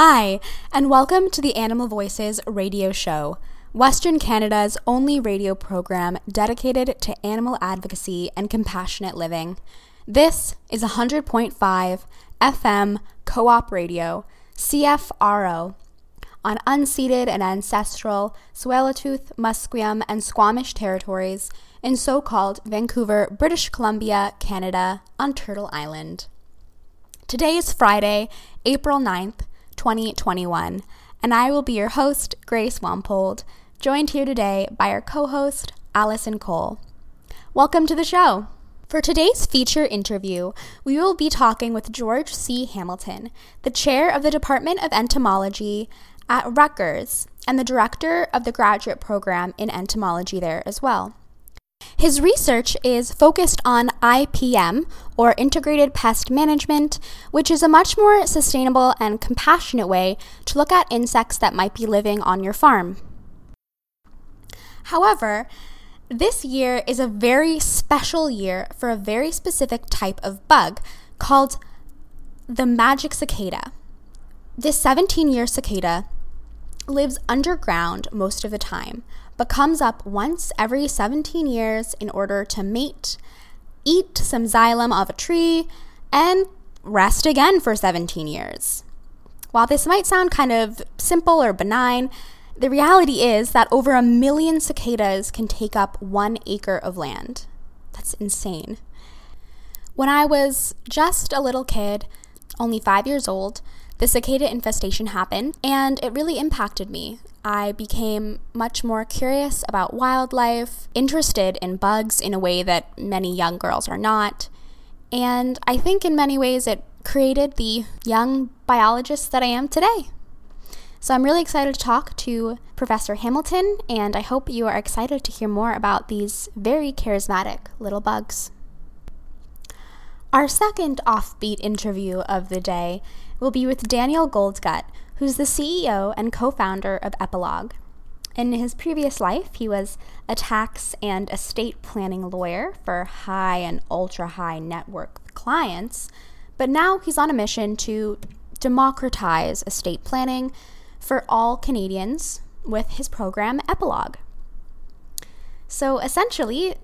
Hi, and welcome to the Animal Voices radio show, Western Canada's only radio program dedicated to animal advocacy and compassionate living. This is 100.5 FM Co op Radio, CFRO, on unceded and ancestral Tsleil-Waututh, Musqueam, and Squamish territories in so called Vancouver, British Columbia, Canada, on Turtle Island. Today is Friday, April 9th. 2021, and I will be your host, Grace Wampold, joined here today by our co host, Allison Cole. Welcome to the show. For today's feature interview, we will be talking with George C. Hamilton, the chair of the Department of Entomology at Rutgers and the director of the graduate program in entomology there as well. His research is focused on IPM, or Integrated Pest Management, which is a much more sustainable and compassionate way to look at insects that might be living on your farm. However, this year is a very special year for a very specific type of bug called the Magicicada. This 17 year cicada lives underground most of the time, but comes up once every 17 years in order to mate, eat some xylem of a tree, and rest again for 17 years. While this might sound kind of simple or benign, the reality is that over a million cicadas can take up one acre of land. That's insane. When I was just a little kid, only five years old, the cicada infestation happened, and it really impacted me. I became much more curious about wildlife, interested in bugs in a way that many young girls are not, and I think in many ways it created the young biologist that I am today. So I'm really excited to talk to Professor Hamilton, and I hope you are excited to hear more about these very charismatic little bugs. Our second offbeat interview of the day will be with Daniel Goldgut, who's the CEO and co founder of Epilogue. In his previous life, he was a tax and estate planning lawyer for high and ultra high net worth clients, but now he's on a mission to democratize estate planning for all Canadians with his program Epilogue. So essentially,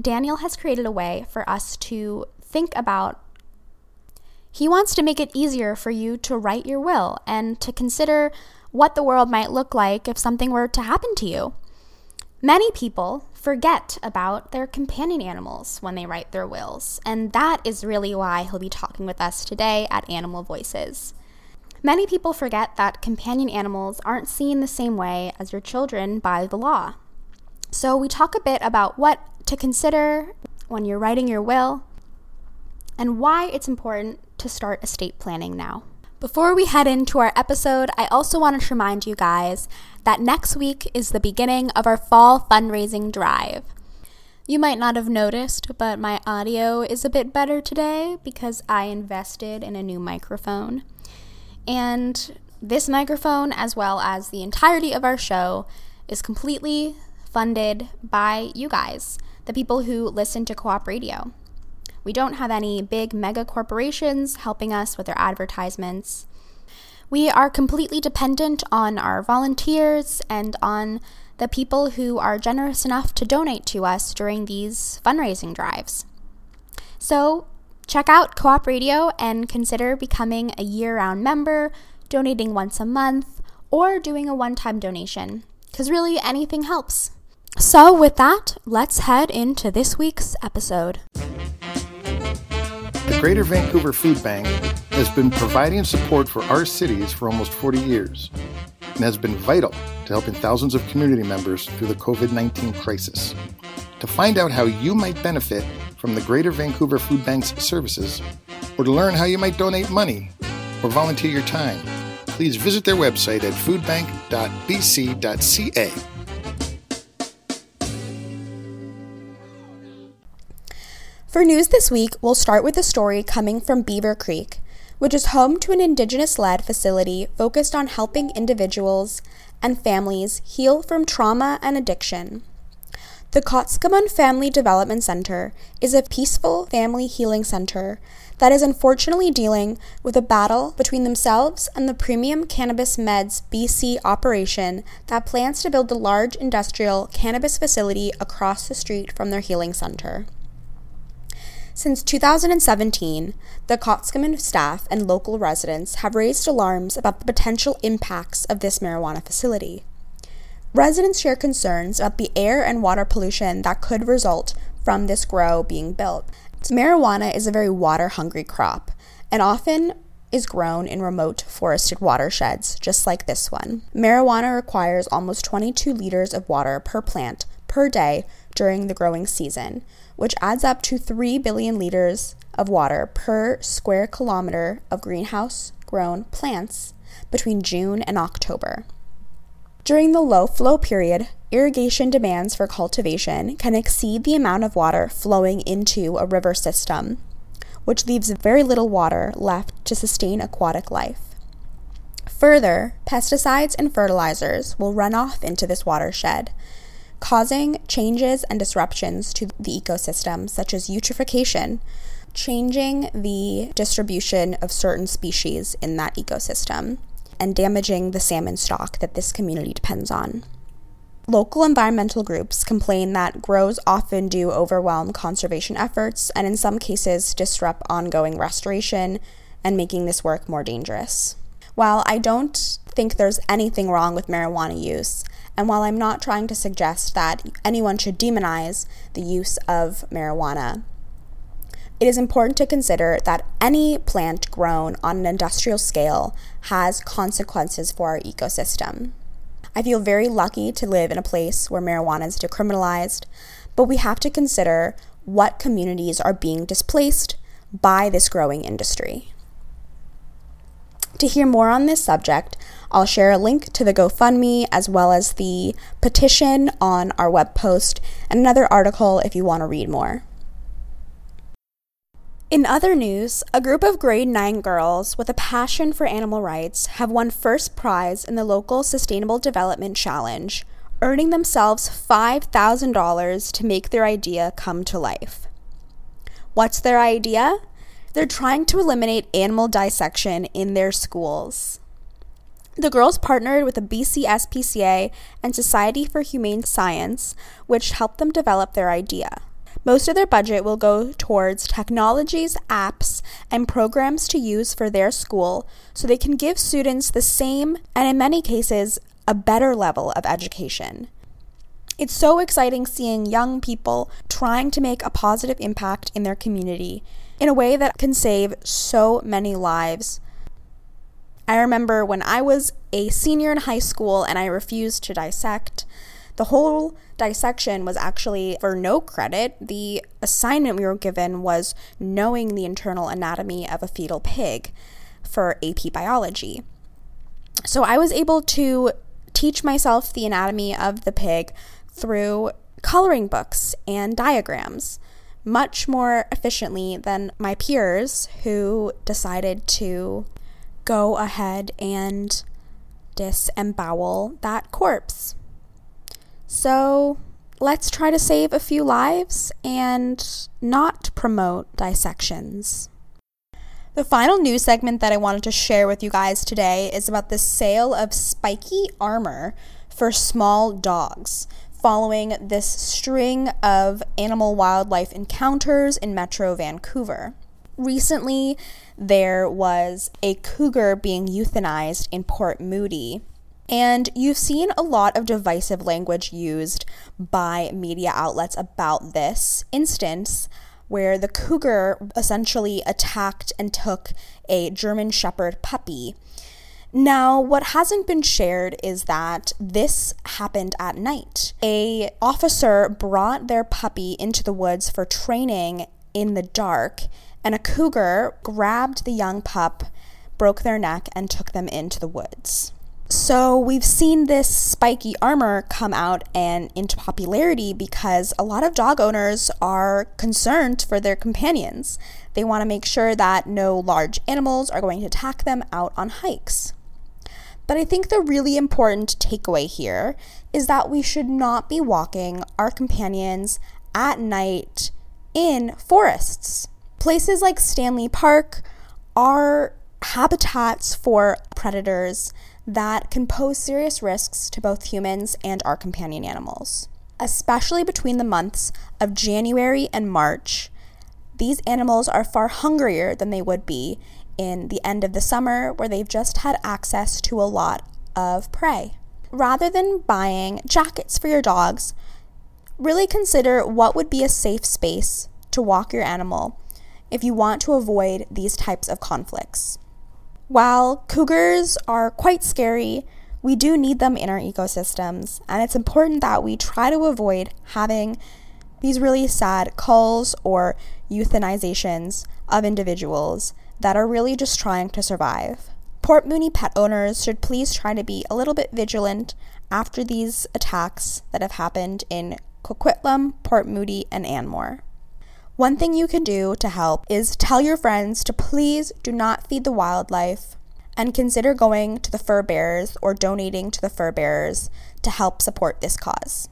Daniel has created a way for us to think about he wants to make it easier for you to write your will and to consider what the world might look like if something were to happen to you. Many people forget about their companion animals when they write their wills, and that is really why he'll be talking with us today at Animal Voices. Many people forget that companion animals aren't seen the same way as your children by the law. So, we talk a bit about what to consider when you're writing your will and why it's important to start estate planning now. Before we head into our episode, I also wanted to remind you guys that next week is the beginning of our fall fundraising drive. You might not have noticed, but my audio is a bit better today because I invested in a new microphone. And this microphone, as well as the entirety of our show, is completely funded by you guys, the people who listen to Co op Radio. We don't have any big mega corporations helping us with their advertisements. We are completely dependent on our volunteers and on the people who are generous enough to donate to us during these fundraising drives. So, check out Co op Radio and consider becoming a year round member, donating once a month, or doing a one time donation, because really anything helps. So, with that, let's head into this week's episode. The Greater Vancouver Food Bank has been providing support for our cities for almost 40 years and has been vital to helping thousands of community members through the COVID 19 crisis. To find out how you might benefit from the Greater Vancouver Food Bank's services, or to learn how you might donate money or volunteer your time, please visit their website at foodbank.bc.ca. For news this week, we'll start with a story coming from Beaver Creek, which is home to an Indigenous led facility focused on helping individuals and families heal from trauma and addiction. The Kackaamin Family Development Center is a peaceful family healing center that is unfortunately dealing with a battle between themselves and the Premium Cannabis Meds BC operation that plans to build a large industrial cannabis facility across the street from their healing center. Since 2017, the Kackaamin staff and local residents have raised alarms about the potential impacts of this marijuana facility. Residents share concerns about the air and water pollution that could result from this grow being built. Marijuana is a very water hungry crop and often is grown in remote forested watersheds, just like this one. Marijuana requires almost 22 liters of water per plant per day during the growing season, which adds up to 3 billion liters of water per square kilometer of greenhouse grown plants between June and October. During the low flow period, irrigation demands for cultivation can exceed the amount of water flowing into a river system, which leaves very little water left to sustain aquatic life. Further, pesticides and fertilizers will run off into this watershed, causing changes and disruptions to the ecosystem, such as eutrophication, changing the distribution of certain species in that ecosystem and damaging the salmon stock that this community depends on. Local environmental groups complain that grows often do overwhelm conservation efforts and, in some cases, disrupt ongoing restoration and making this work more dangerous. While I don't think there's anything wrong with marijuana use, and while I'm not trying to suggest that anyone should demonize the use of marijuana, it is important to consider that any plant grown on an industrial scale has consequences for our ecosystem. I feel very lucky to live in a place where marijuana is decriminalized, but we have to consider what communities are being displaced by this growing industry. To hear more on this subject, I'll share a link to the GoFundMe as well as the petition on our web post and another article if you want to read more. In other news, a group of grade 9 girls with a passion for animal rights have won first prize in the local Sustainable Development Challenge, earning themselves $5,000 to make their idea come to life. What's their idea? They're trying to eliminate animal dissection in their schools. The girls partnered with the BC SPCA and Society for Humane Science, which helped them develop their idea. Most of their budget will go towards technologies, apps, and programs to use for their school so they can give students the same, and in many cases, a better level of education. It's so exciting seeing young people trying to make a positive impact in their community in a way that can save so many lives. I remember when I was a senior in high school and I refused to dissect. The whole dissection was actually for no credit. The assignment we were given was knowing the internal anatomy of a fetal pig for AP biology. So I was able to teach myself the anatomy of the pig through coloring books and diagrams much more efficiently than my peers who decided to go ahead and disembowel that corpse. So let's try to save a few lives and not promote dissections. The final news segment that I wanted to share with you guys today is about the sale of spiky armor for small dogs following this string of animal wildlife encounters in Metro Vancouver. Recently, there was a cougar being euthanized in Port Moody and you've seen a lot of divisive language used by media outlets about this instance where the cougar essentially attacked and took a German Shepherd puppy. Now, what hasn't been shared is that this happened at night. A officer brought their puppy into the woods for training in the dark and a cougar grabbed the young pup, broke their neck, and took them into the woods. So we've seen this spiky armor come out and into popularity because a lot of dog owners are concerned for their companions. They want to make sure that no large animals are going to attack them out on hikes. But I think the really important takeaway here is that we should not be walking our companions at night in forests. Places like Stanley Park are habitats for predators that can pose serious risks to both humans and our companion animals. Especially between the months of January and March, these animals are far hungrier than they would be in the end of the summer where they've just had access to a lot of prey. Rather than buying jackets for your dogs, really consider what would be a safe space to walk your animal if you want to avoid these types of conflicts. While cougars are quite scary, we do need them in our ecosystems, and it's important that we try to avoid having these really sad culls or euthanizations of individuals that are really just trying to survive. Port Moody pet owners should please try to be a little bit vigilant after these attacks that have happened in Coquitlam, Port Moody, and Anmore. One thing you can do to help is tell your friends to please do not feed the wildlife and consider going to the fur bearers or donating to the fur bearers to help support this cause.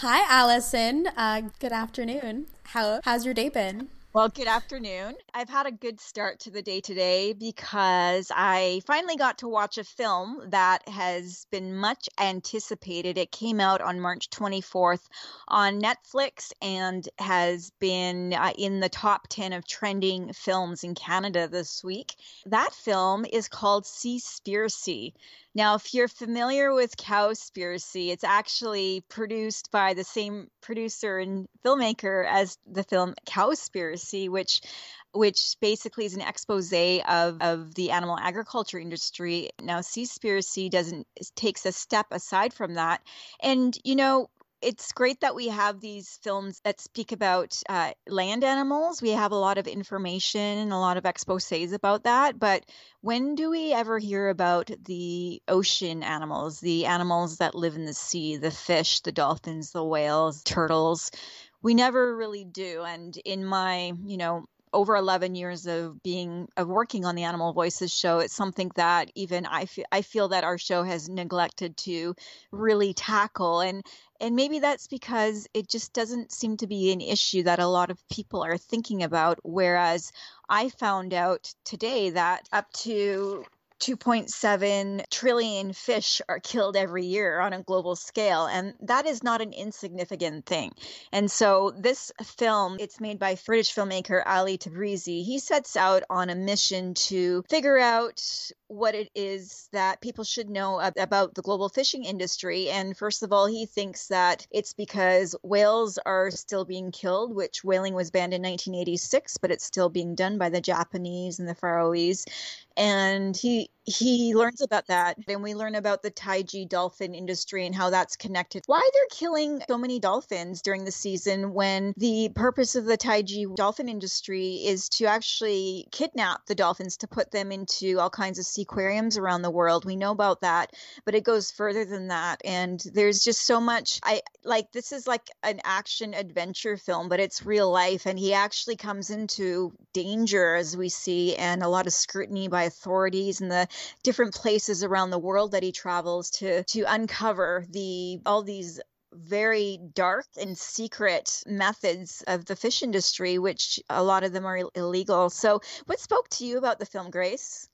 Hi, Allison. Uh, good afternoon. How how's your day been? Well, good afternoon. I've had a good start to the day today because I finally got to watch a film that has been much anticipated. It came out on March 24th on Netflix and has been uh, in the top 10 of trending films in Canada this week. That film is called Seaspiracy. Now, if you're familiar with Cowspiracy, it's actually produced by the same producer and filmmaker as the film Cowspiracy, which which basically is an expose of, of the animal agriculture industry. Now, Seaspiracy doesn't takes a step aside from that. And you know, it's great that we have these films that speak about uh, land animals. We have a lot of information and a lot of exposés about that. But when do we ever hear about the ocean animals, the animals that live in the sea, the fish, the dolphins, the whales, turtles? We never really do. And in my, you know, over 11 years of being of working on the animal voices show it's something that even i feel i feel that our show has neglected to really tackle and and maybe that's because it just doesn't seem to be an issue that a lot of people are thinking about whereas i found out today that up to 2.7 trillion fish are killed every year on a global scale and that is not an insignificant thing. And so this film it's made by british filmmaker ali tabrizi. He sets out on a mission to figure out what it is that people should know about the global fishing industry. And first of all, he thinks that it's because whales are still being killed, which whaling was banned in 1986, but it's still being done by the Japanese and the Faroese and he he learns about that and we learn about the taiji dolphin industry and how that's connected. Why they're killing so many dolphins during the season when the purpose of the taiji dolphin industry is to actually kidnap the dolphins to put them into all kinds of aquariums around the world. We know about that but it goes further than that. And there's just so much i like this is like an action adventure film but it's real life and he actually comes into danger as we see and a lot of scrutiny by authorities and the different places around the world that he travels to to uncover the all these very dark and secret methods of the fish industry, which a lot of them are illegal. So, what spoke to you about the film, Grace?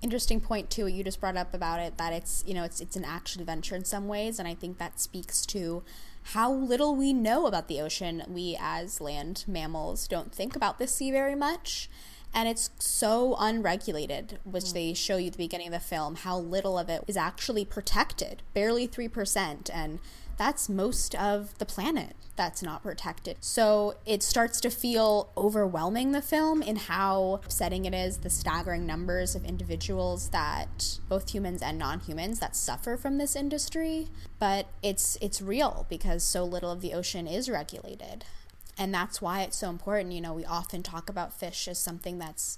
Interesting point too. You just brought up about it that it's you know it's it's an action adventure in some ways, and I think that speaks to how little we know about the ocean. We as land mammals don't think about the sea very much and it's so unregulated, which mm. they show you at the beginning of the film, how little of it is actually protected, barely 3%. And that's most of the planet that's not protected. So it starts to feel overwhelming, the film, in how upsetting it is, the staggering numbers of individuals that, both humans and non humans, that suffer from this industry. But it's, it's real because so little of the ocean is regulated. And that's why it's so important. You know, we often talk about fish as something that's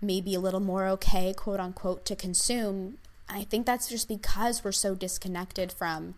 maybe a little more okay, quote unquote, to consume. I think that's just because we're so disconnected from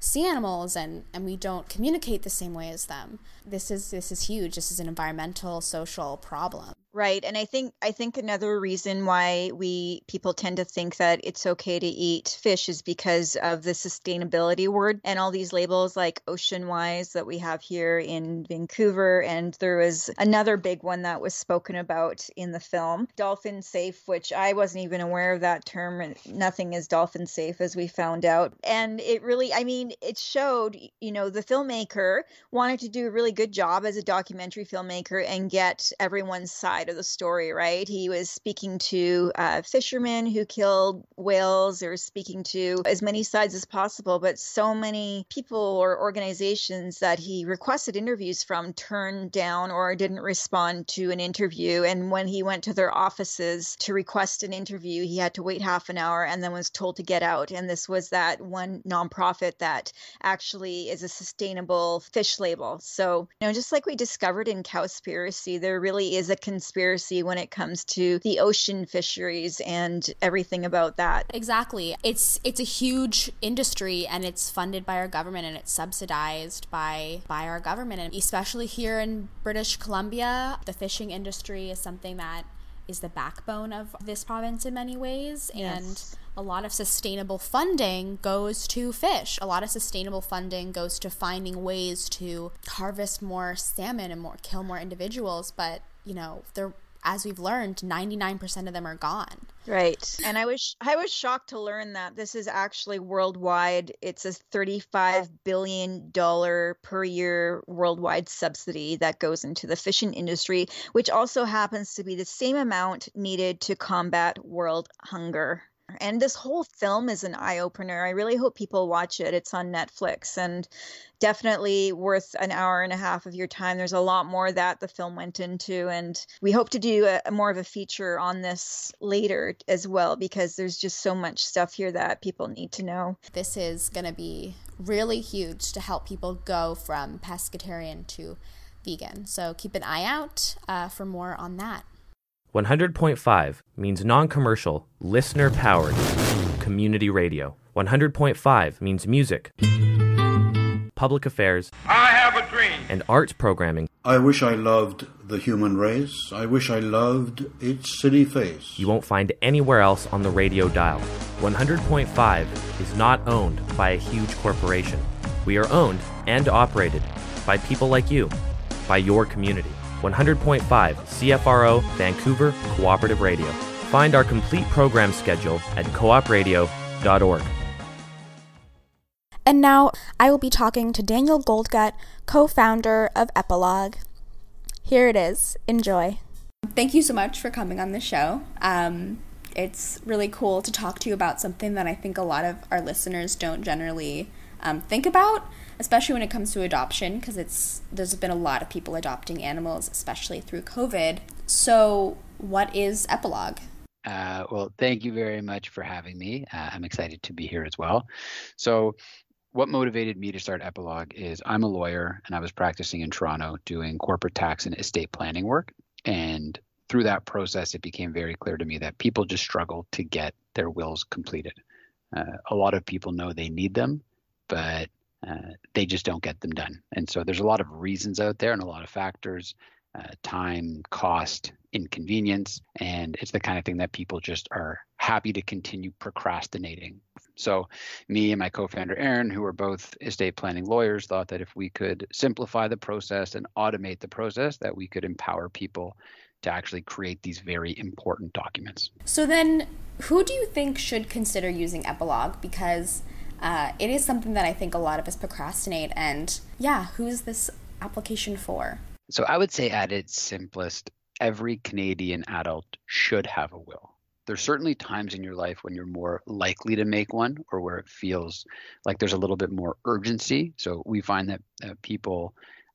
sea animals and, and we don't communicate the same way as them. This is this is huge. This is an environmental social problem. Right. And I think I think another reason why we people tend to think that it's okay to eat fish is because of the sustainability word and all these labels like Ocean Wise that we have here in Vancouver. And there was another big one that was spoken about in the film, Dolphin Safe, which I wasn't even aware of that term. Nothing is dolphin safe, as we found out. And it really, I mean, it showed, you know, the filmmaker wanted to do a really good job as a documentary filmmaker and get everyone's side side of the story, right? He was speaking to uh, fishermen who killed whales, or speaking to as many sides as possible, but so many people or organizations that he requested interviews from turned down or didn't respond to an interview. And when he went to their offices to request an interview, he had to wait half an hour and then was told to get out. And this was that one nonprofit that actually is a sustainable fish label. So, you know, just like we discovered in Cowspiracy, there really is a conspiracy conspiracy when it comes to the ocean fisheries and everything about that. Exactly. It's it's a huge industry and it's funded by our government and it's subsidized by by our government and especially here in British Columbia, the fishing industry is something that is the backbone of this province in many ways yes. and a lot of sustainable funding goes to fish. A lot of sustainable funding goes to finding ways to harvest more salmon and more kill more individuals, but you know, they're as we've learned, 99% of them are gone. Right. And I was I was shocked to learn that this is actually worldwide. It's a 35 billion dollar per year worldwide subsidy that goes into the fishing industry, which also happens to be the same amount needed to combat world hunger. And this whole film is an eye opener. I really hope people watch it. It's on Netflix and definitely worth an hour and a half of your time. There's a lot more that the film went into, and we hope to do a, more of a feature on this later as well because there's just so much stuff here that people need to know. This is going to be really huge to help people go from pescatarian to vegan. So keep an eye out uh, for more on that. 100.5 means non commercial, listener powered community radio. 100.5 means music, public affairs, I have a dream, and arts programming. I wish I loved the human race. I wish I loved its city face. You won't find anywhere else on the radio dial. 100.5 is not owned by a huge corporation. We are owned and operated by people like you, by your community. 100.5 CFRO Vancouver Cooperative Radio. Find our complete program schedule at coopradio.org. And now I will be talking to Daniel Goldgut, co founder of Epilogue. Here it is. Enjoy. Thank you so much for coming on the show. Um, it's really cool to talk to you about something that I think a lot of our listeners don't generally um, think about especially when it comes to adoption, because it's there's been a lot of people adopting animals, especially through COVID. So, what is Epilogue? Uh, well, thank you very much for having me. Uh, I'm excited to be here as well. So, what motivated me to start Epilogue is I'm a lawyer and I was practicing in Toronto doing corporate tax and estate planning work. And through that process, it became very clear to me that people just struggle to get their wills completed. Uh, a lot of people know they need them, but uh, they just don't get them done. And so there's a lot of reasons out there and a lot of factors uh, time, cost, inconvenience. And it's the kind of thing that people just are happy to continue procrastinating. So, me and my co founder, Aaron, who are both estate planning lawyers, thought that if we could simplify the process and automate the process, that we could empower people to actually create these very important documents. So, then who do you think should consider using Epilogue? Because uh, it is something that I think a lot of us procrastinate. And yeah, who's this application for? So I would say, at its simplest, every Canadian adult should have a will. there's certainly times in your life when you're more likely to make one or where it feels like there's a little bit more urgency. So we find that uh, people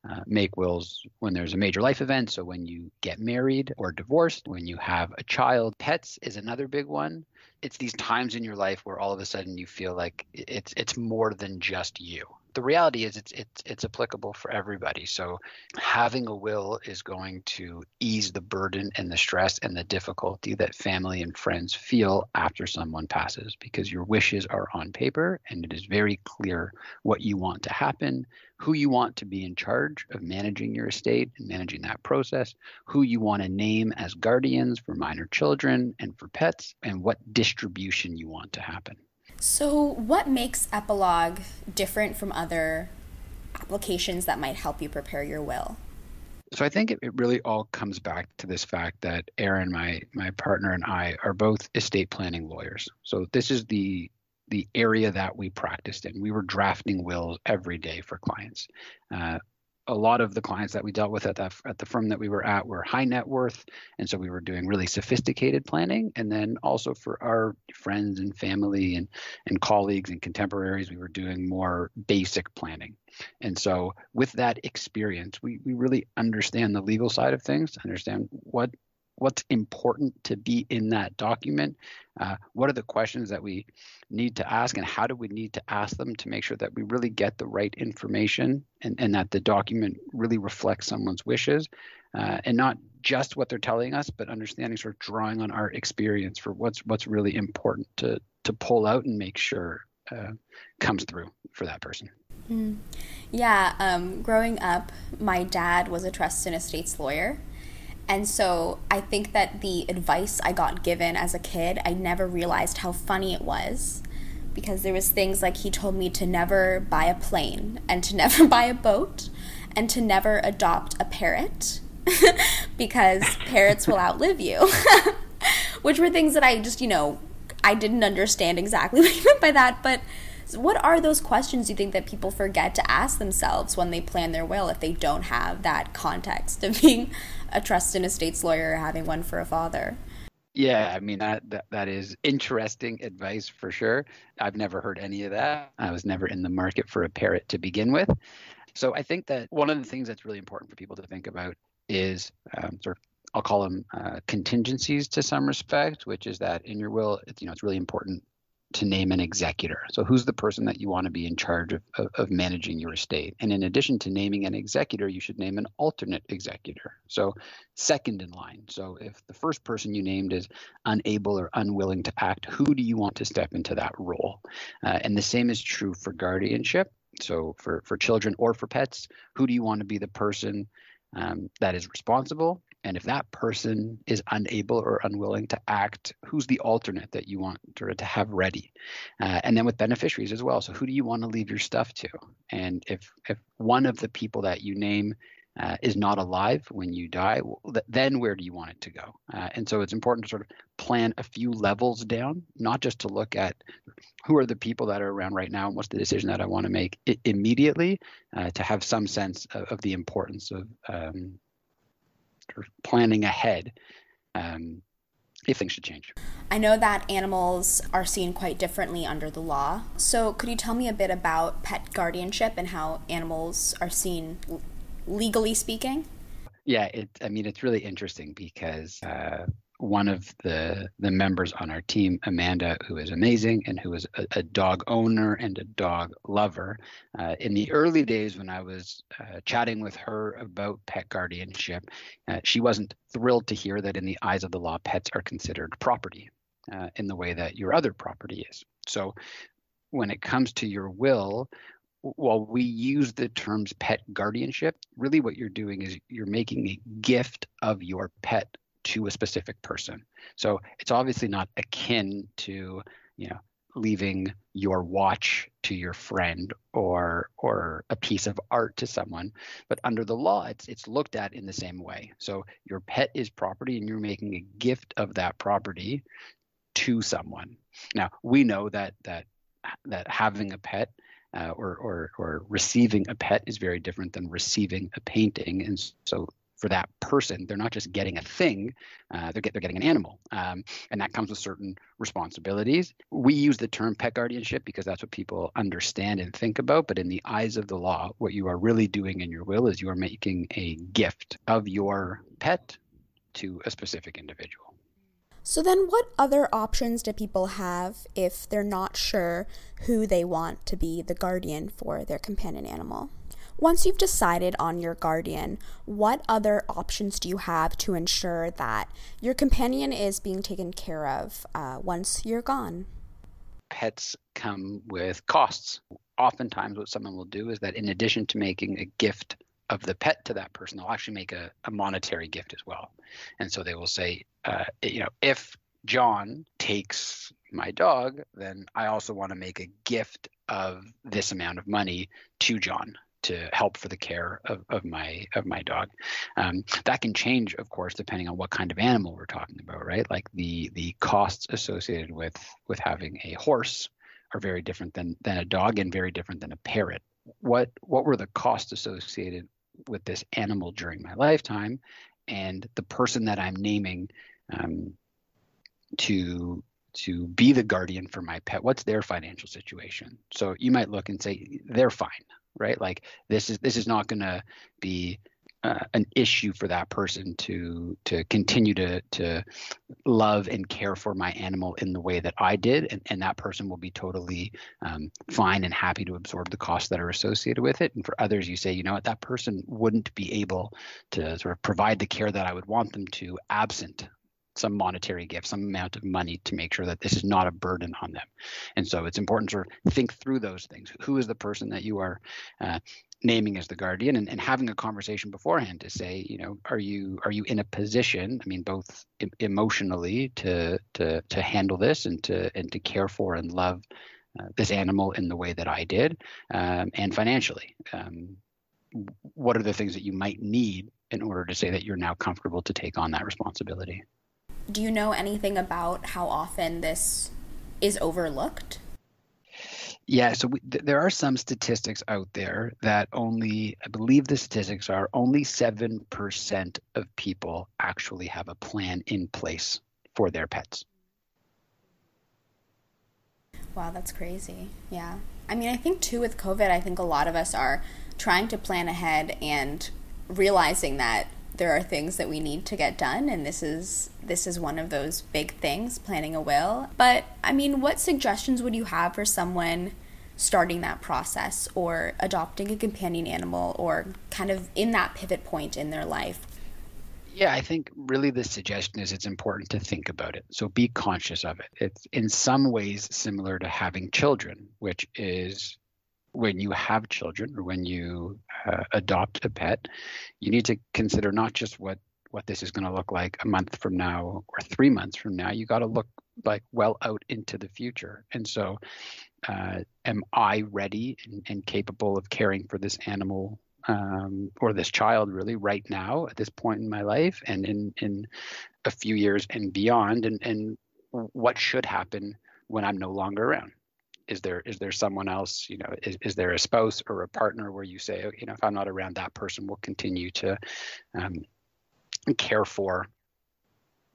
uh, make wills when there's a major life event. So when you get married or divorced, when you have a child, pets is another big one. It's these times in your life where all of a sudden you feel like it's it's more than just you the reality is it's it's it's applicable for everybody. So having a will is going to ease the burden and the stress and the difficulty that family and friends feel after someone passes because your wishes are on paper and it is very clear what you want to happen, who you want to be in charge of managing your estate and managing that process, who you want to name as guardians for minor children and for pets, and what distribution you want to happen. So, what makes Epilogue different from other applications that might help you prepare your will? So I think it, it really all comes back to this fact that Aaron, my my partner, and I are both estate planning lawyers. So this is the the area that we practiced in. We were drafting wills every day for clients. Uh, a lot of the clients that we dealt with at the at the firm that we were at were high net worth, and so we were doing really sophisticated planning. And then also for our friends and family and and colleagues and contemporaries, we were doing more basic planning. And so with that experience, we we really understand the legal side of things, understand what what's important to be in that document uh, what are the questions that we need to ask and how do we need to ask them to make sure that we really get the right information and, and that the document really reflects someone's wishes uh, and not just what they're telling us but understanding sort of drawing on our experience for what's what's really important to to pull out and make sure uh, comes through for that person mm. yeah um, growing up my dad was a trust and estates lawyer and so I think that the advice I got given as a kid, I never realized how funny it was because there was things like he told me to never buy a plane and to never buy a boat and to never adopt a parrot because parrots will outlive you. Which were things that I just, you know, I didn't understand exactly what he meant by that, but what are those questions you think that people forget to ask themselves when they plan their will if they don't have that context of being a trust and estates lawyer having one for a father. Yeah, I mean that, that that is interesting advice for sure. I've never heard any of that. I was never in the market for a parrot to begin with. So I think that one of the things that's really important for people to think about is um, sort of I'll call them uh, contingencies to some respect, which is that in your will, it's, you know, it's really important to name an executor. So, who's the person that you want to be in charge of, of, of, managing your estate? And in addition to naming an executor, you should name an alternate executor. So, second in line. So, if the first person you named is unable or unwilling to act, who do you want to step into that role? Uh, and the same is true for guardianship. So, for, for children or for pets, who do you want to be the person um, that is responsible and if that person is unable or unwilling to act, who's the alternate that you want to, have ready? Uh, and then with beneficiaries as well. So who do you want to leave your stuff to? And if if one of the people that you name uh, is not alive when you die, then where do you want it to go? Uh, and so it's important to sort of plan a few levels down, not just to look at who are the people that are around right now and what's the decision that I want to make I- immediately, uh, to have some sense of, of the importance of um, or planning ahead um, if things should change. I know that animals are seen quite differently under the law. So, could you tell me a bit about pet guardianship and how animals are seen legally speaking? Yeah, it. I mean, it's really interesting because uh, one of the the members on our team, Amanda, who is amazing and who is a, a dog owner and a dog lover. Uh, in the early days, when I was uh, chatting with her about pet guardianship, uh, she wasn't thrilled to hear that in the eyes of the law, pets are considered property uh, in the way that your other property is. So, when it comes to your will, while we use the terms pet guardianship, really what you're doing is you're making a gift of your pet to a specific person. So it's obviously not akin to, you know, leaving your watch to your friend or or a piece of art to someone but under the law it's it's looked at in the same way. So your pet is property and you're making a gift of that property to someone. Now we know that that that having a pet uh, or, or or receiving a pet is very different than receiving a painting. And so for that person. They're not just getting a thing; uh, they're get, they're getting an animal, um, and that comes with certain responsibilities. We use the term pet guardianship because that's what people understand and think about. But in the eyes of the law, what you are really doing in your will is you are making a gift of your pet to a specific individual. So, then what other options do people have if they're not sure who they want to be the guardian for their companion animal? Once you've decided on your guardian, what other options do you have to ensure that your companion is being taken care of uh, once you're gone? Pets come with costs. Oftentimes, what someone will do is that in addition to making a gift of the pet to that person, they'll actually make a, a monetary gift as well. And so they will say, uh, you know, if John takes my dog, then I also want to make a gift of this amount of money to John to help for the care of, of my of my dog. Um, that can change, of course, depending on what kind of animal we're talking about, right? Like the the costs associated with with having a horse are very different than than a dog and very different than a parrot. What what were the costs associated with this animal during my lifetime, and the person that I'm naming um, to to be the guardian for my pet what's their financial situation so you might look and say they're fine right like this is this is not going to be uh, an issue for that person to to continue to to love and care for my animal in the way that I did, and, and that person will be totally um, fine and happy to absorb the costs that are associated with it. And for others, you say, you know what, that person wouldn't be able to sort of provide the care that I would want them to, absent some monetary gift, some amount of money to make sure that this is not a burden on them. And so it's important to sort of think through those things. Who is the person that you are uh, naming as the guardian and, and having a conversation beforehand to say, you know, are you are you in a position, I mean, both emotionally to to to handle this and to and to care for and love uh, this animal in the way that I did, um, and financially. Um, what are the things that you might need in order to say that you're now comfortable to take on that responsibility? Do you know anything about how often this is overlooked? Yeah, so we, th- there are some statistics out there that only, I believe the statistics are only 7% of people actually have a plan in place for their pets. Wow, that's crazy. Yeah. I mean, I think too with COVID, I think a lot of us are trying to plan ahead and realizing that there are things that we need to get done and this is this is one of those big things planning a will. But i mean what suggestions would you have for someone starting that process or adopting a companion animal or kind of in that pivot point in their life? Yeah i think really the suggestion is it's important to think about it. So be conscious of it. It's in some ways similar to having children which is when you have children or when you uh, adopt a pet, you need to consider not just what what this is going to look like a month from now or three months from now. You got to look like well out into the future. And so, uh, am I ready and, and, capable of caring for this animal um, or this child really right now at this point in my life and in in a few years and beyond? And and what should happen when I'm no longer around? Is there is there someone else you know is, is there a spouse or a partner where you say you know if i'm not around that person we'll continue to um, care for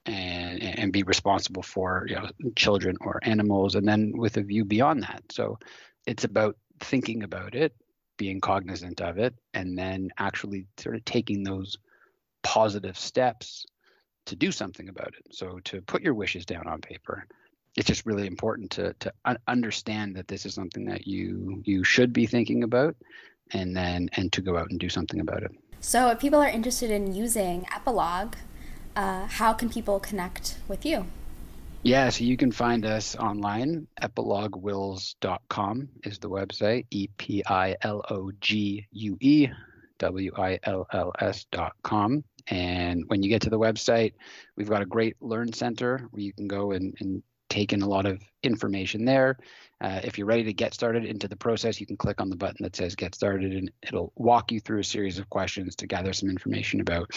and and be responsible for you know children or animals and then with a view beyond that. So it's about thinking about it being cognizant of it and then actually sort of taking those positive steps to do something about it. So to put your wishes down on paper it's just really important to to understand that this is something that you you should be thinking about and then and to go out and do something about it. So if people are interested in using epilogue uh, how can people connect with you? Yeah so you can find us online. Epiloguewills.com is the website. E-p-i-l-o-g-u-e W-I-L-L-S dot com. And when you get to the website, we've got a great Learn Center where you can go and, and taken a lot of information there. Uh, if you're ready to get started into the process, you can click on the button that says Get Started, and it'll walk you through a series of questions to gather some information about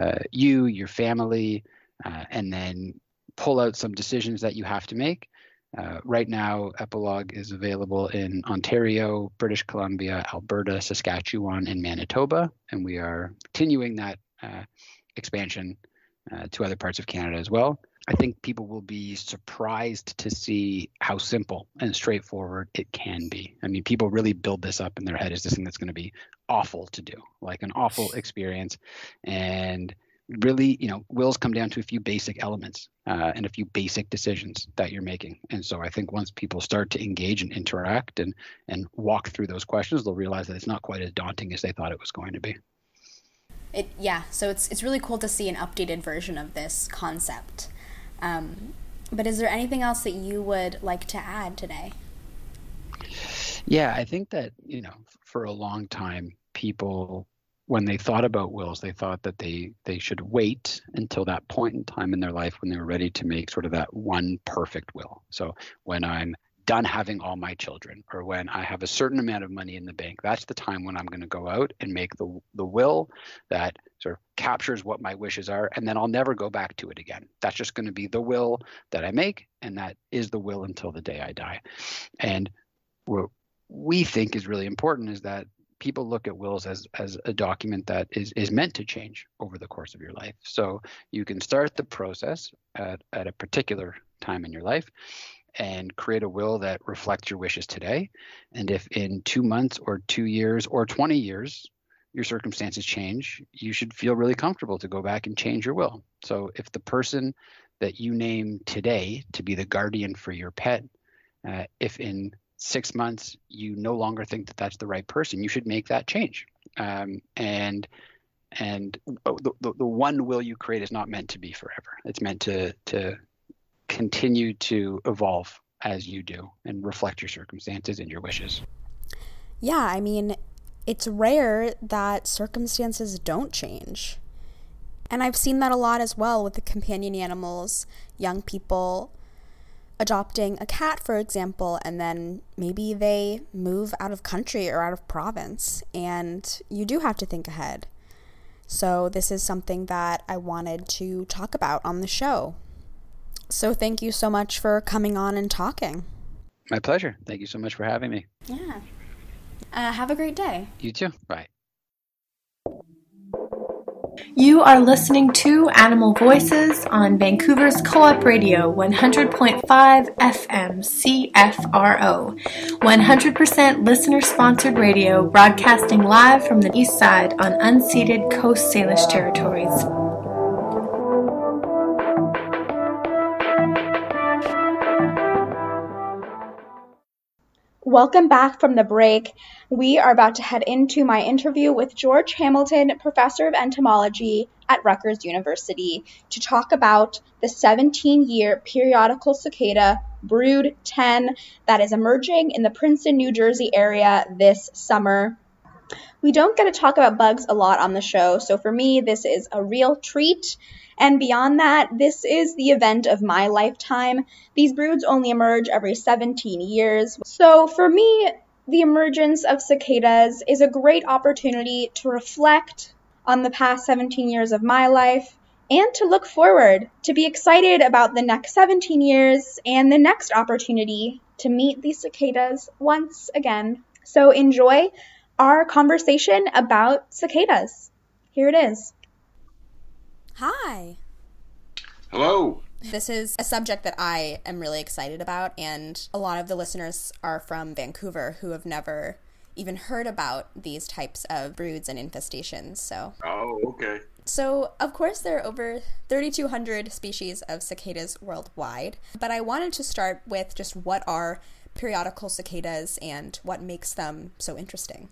uh, you, your family, uh, and then pull out some decisions that you have to make. Uh, right now, Epilogue is available in Ontario, British Columbia, Alberta, Saskatchewan, and Manitoba, and we are continuing that uh, expansion uh, to other parts of Canada as well. I think people will be surprised to see how simple and straightforward it can be. I mean, people really build this up in their head as this thing that's going to be awful to do, like an awful experience. And really, you know, wills come down to a few basic elements uh, and a few basic decisions that you're making. And so I think once people start to engage and interact and and walk through those questions, they'll realize that it's not quite as daunting as they thought it was going to be. It yeah, so it's it's really cool to see an updated version of this concept. Um, but is there anything else that you would like to add today? Yeah, I think that you know, for a long time, people when they thought about wills, they thought that they they should wait until that point in time in their life when they were ready to make sort of that one perfect will. So when I'm done having all my children or when I have a certain amount of money in the bank, that's the time when I'm going to go out and make the the will that sort of captures what my wishes are and then I'll never go back to it again. That's just going to be the will that I make and that is the will until the day I die. And what we think is really important is that people look at wills as as a document that is is meant to change over the course of your life. So you can start the process at, at a particular time in your life and create a will that reflects your wishes today. And if in two months or two years or 20 years your circumstances change, you should feel really comfortable to go back and change your will. So if the person that you name today to be the guardian for your pet, uh, if in six months you no longer think that that's the right person, you should make that change. Um, and and the, the, the one will you create is not meant to be forever. It's meant to to continue to evolve as you do and reflect your circumstances and your wishes. Yeah, I mean, it's rare that circumstances don't change. And I've seen that a lot as well with the companion animals, young people adopting a cat, for example, and then maybe they move out of country or out of province, and you do have to think ahead. So, this is something that I wanted to talk about on the show. So, thank you so much for coming on and talking. My pleasure. Thank you so much for having me. Yeah. Uh, have a great day. You too. Bye. You are listening to Animal Voices on Vancouver's Co op Radio 100.5 FM CFRO. 100% listener sponsored radio broadcasting live from the east side on unceded Coast Salish territories. Welcome back from the break. We are about to head into my interview with George Hamilton, professor of entomology at Rutgers University, to talk about the 17 year periodical cicada Brood 10 that is emerging in the Princeton, New Jersey area this summer. We don't get to talk about bugs a lot on the show, so for me, this is a real treat. And beyond that, this is the event of my lifetime. These broods only emerge every 17 years. So for me, the emergence of cicadas is a great opportunity to reflect on the past 17 years of my life and to look forward, to be excited about the next 17 years and the next opportunity to meet these cicadas once again. So enjoy our conversation about cicadas. Here it is. Hi. Hello. This is a subject that I am really excited about, and a lot of the listeners are from Vancouver who have never even heard about these types of broods and infestations. So. Oh, okay. So, of course, there are over 3,200 species of cicadas worldwide, but I wanted to start with just what are periodical cicadas and what makes them so interesting.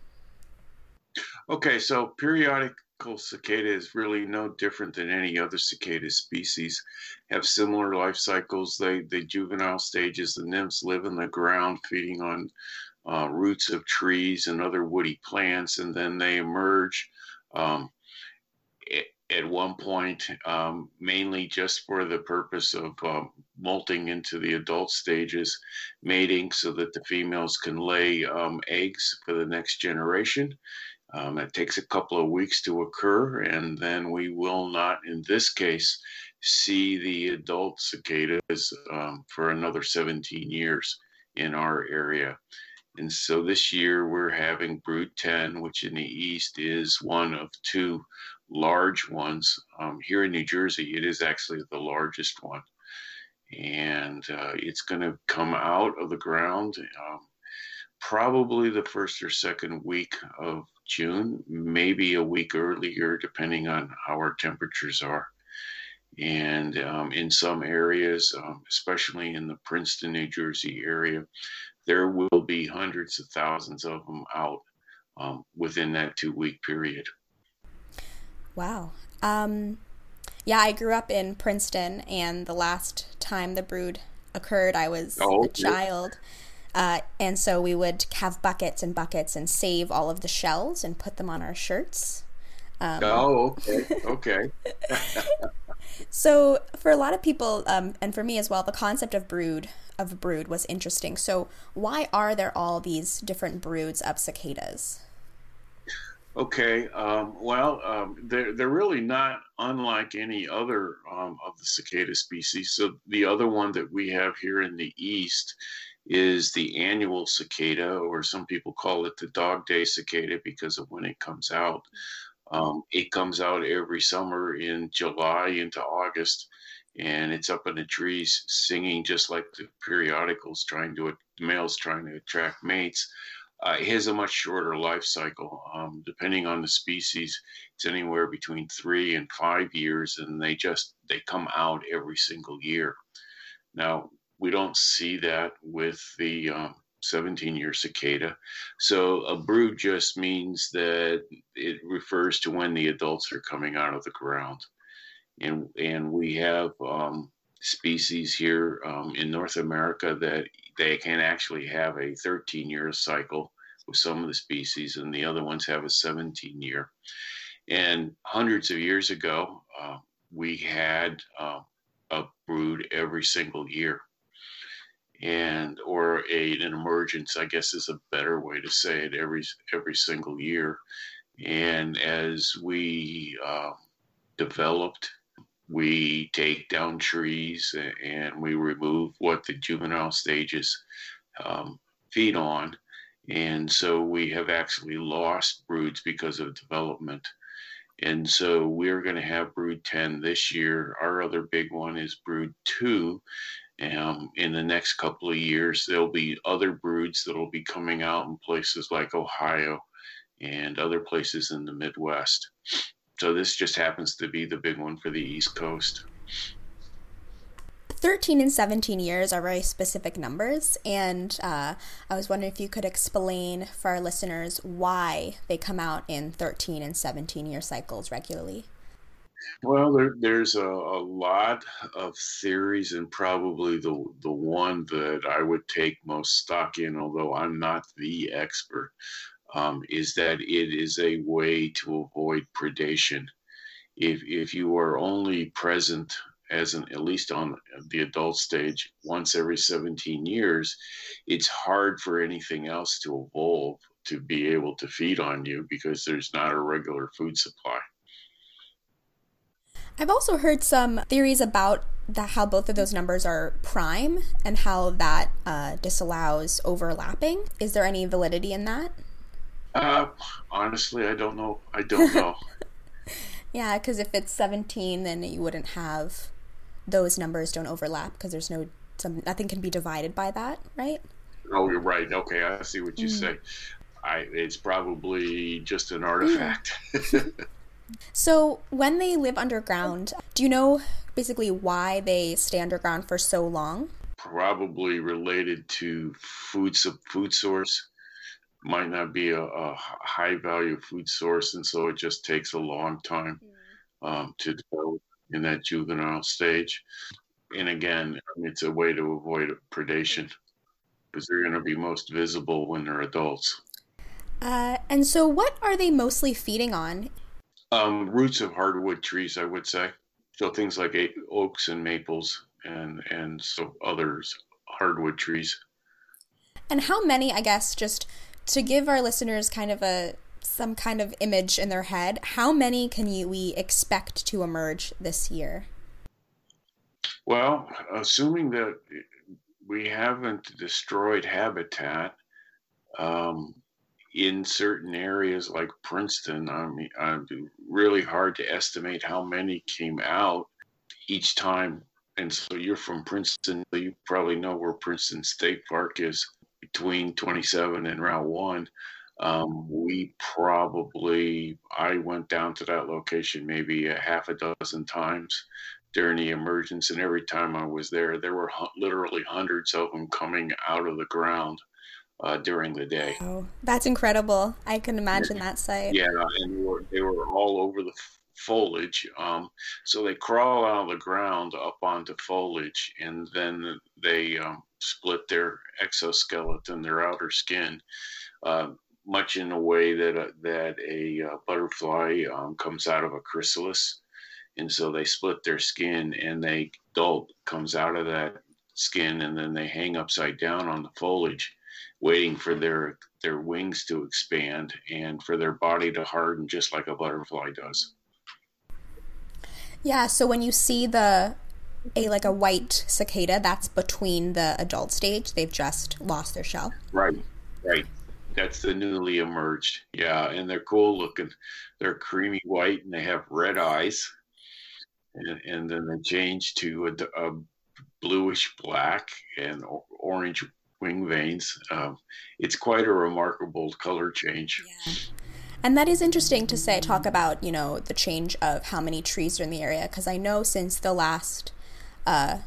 Okay, so periodic cicada is really no different than any other cicada species. Have similar life cycles. They the juvenile stages. The nymphs live in the ground, feeding on uh, roots of trees and other woody plants, and then they emerge. Um, at one point, um, mainly just for the purpose of um, molting into the adult stages, mating so that the females can lay um, eggs for the next generation. Um, it takes a couple of weeks to occur, and then we will not, in this case, see the adult cicadas um, for another 17 years in our area. And so this year we're having Brood 10, which in the east is one of two large ones. Um, here in New Jersey, it is actually the largest one. And uh, it's going to come out of the ground um, probably the first or second week of June, maybe a week earlier, depending on how our temperatures are. And um, in some areas, um, especially in the Princeton, New Jersey area, there will be hundreds of thousands of them out um, within that two week period. Wow. Um, yeah, I grew up in Princeton, and the last time the brood occurred, I was oh, a child. Uh, and so we would have buckets and buckets and save all of the shells and put them on our shirts. Um, oh, okay, okay. so for a lot of people, um, and for me as well, the concept of brood of brood was interesting. So why are there all these different broods of cicadas? Okay, um, well, um, they're they're really not unlike any other um, of the cicada species. So the other one that we have here in the east is the annual cicada, or some people call it the dog day cicada because of when it comes out. Um, it comes out every summer in July into August, and it's up in the trees singing just like the periodicals, trying to males trying to attract mates. Uh, it has a much shorter life cycle. Um, depending on the species, it's anywhere between three and five years, and they just they come out every single year. Now we don't see that with the um, 17 year cicada. So a brood just means that it refers to when the adults are coming out of the ground. And, and we have um, species here um, in North America that they can actually have a 13 year cycle with some of the species, and the other ones have a 17 year. And hundreds of years ago, uh, we had uh, a brood every single year. And or a, an emergence, I guess is a better way to say it, every every single year. And as we uh, developed we take down trees and we remove what the juvenile stages um, feed on. And so we have actually lost broods because of development. And so we're going to have brood 10 this year. Our other big one is brood 2. Um, in the next couple of years, there'll be other broods that'll be coming out in places like Ohio and other places in the Midwest. So this just happens to be the big one for the East Coast. 13 and 17 years are very specific numbers, and uh, I was wondering if you could explain for our listeners why they come out in 13 and 17 year cycles regularly. Well, there, there's a, a, lot of theories, and probably the the one that I would take most stock in, although I'm not the expert, um, is that it is a way to avoid predation. If, if you are only present as an at least on the adult stage once every 17 years, it's hard for anything else to evolve to be able to feed on you because there's not a regular food supply. I've also heard some theories about the, how both of those numbers are prime and how that uh, disallows overlapping. Is there any validity in that? Uh, honestly, I don't know. I don't know. yeah, because if it's 17, then you wouldn't have those numbers don't overlap because there's no some nothing can be divided by that, right? Oh, you're right. Okay, I see what you mm. say. I it's probably just an artifact. Mm. so when they live underground, do you know basically why they stay underground for so long? Probably related to food food source might not be a, a, high value food source, and so it just takes a long time um, to develop in that juvenile stage. And again, it's a way to avoid predation because they're going to be most visible when they're adults. Uh, and so, what are they mostly feeding on? Um, roots of hardwood trees, I would say. So things like oaks and maples, and and so others hardwood trees. And how many, I guess, just to give our listeners kind of a some kind of image in their head, how many can you, we expect to emerge this year? Well, assuming that we haven't destroyed habitat, um, in certain areas like Princeton, I mean, I'm really hard to estimate how many came out each time. And so you're from Princeton, so you probably know where Princeton State Park is between 27 and Route 1. Um, we probably, I went down to that location maybe a half a dozen times during the emergence, and every time I was there, there were literally hundreds of them coming out of the ground uh, during the day. Oh, that's incredible. I can imagine that sight. Yeah, and they were, they were all over the foliage. Um, so they crawl out of the ground up onto foliage, and then they um, split their exoskeleton, their outer skin, uh, much in the way that a, that a uh, butterfly um, comes out of a chrysalis. And so they split their skin, and they adult comes out of that skin, and then they hang upside down on the foliage waiting for their their wings to expand and for their body to harden just like a butterfly does. Yeah, so when you see the a like a white cicada, that's between the adult stage. They've just lost their shell. Right. Right. That's the newly emerged. Yeah, and they're cool looking. They're creamy white and they have red eyes. And, and then they change to a, a bluish black and orange wing veins. Um, it's quite a remarkable color change. Yeah. And that is interesting to say, talk about, you know, the change of how many trees are in the area. Because I know since the last uh,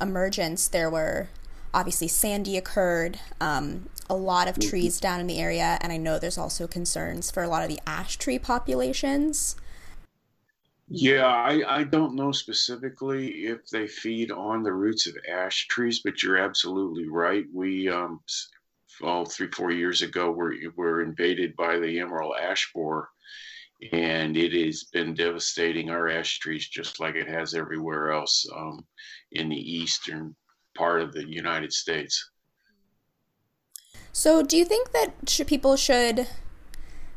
emergence, there were obviously Sandy occurred, um, a lot of trees down in the area. And I know there's also concerns for a lot of the ash tree populations. Yeah, I, I don't know specifically if they feed on the roots of ash trees, but you're absolutely right. We, um, well, three, four years ago, were, were invaded by the emerald ash borer, and it has been devastating our ash trees just like it has everywhere else um, in the eastern part of the United States. So, do you think that should, people should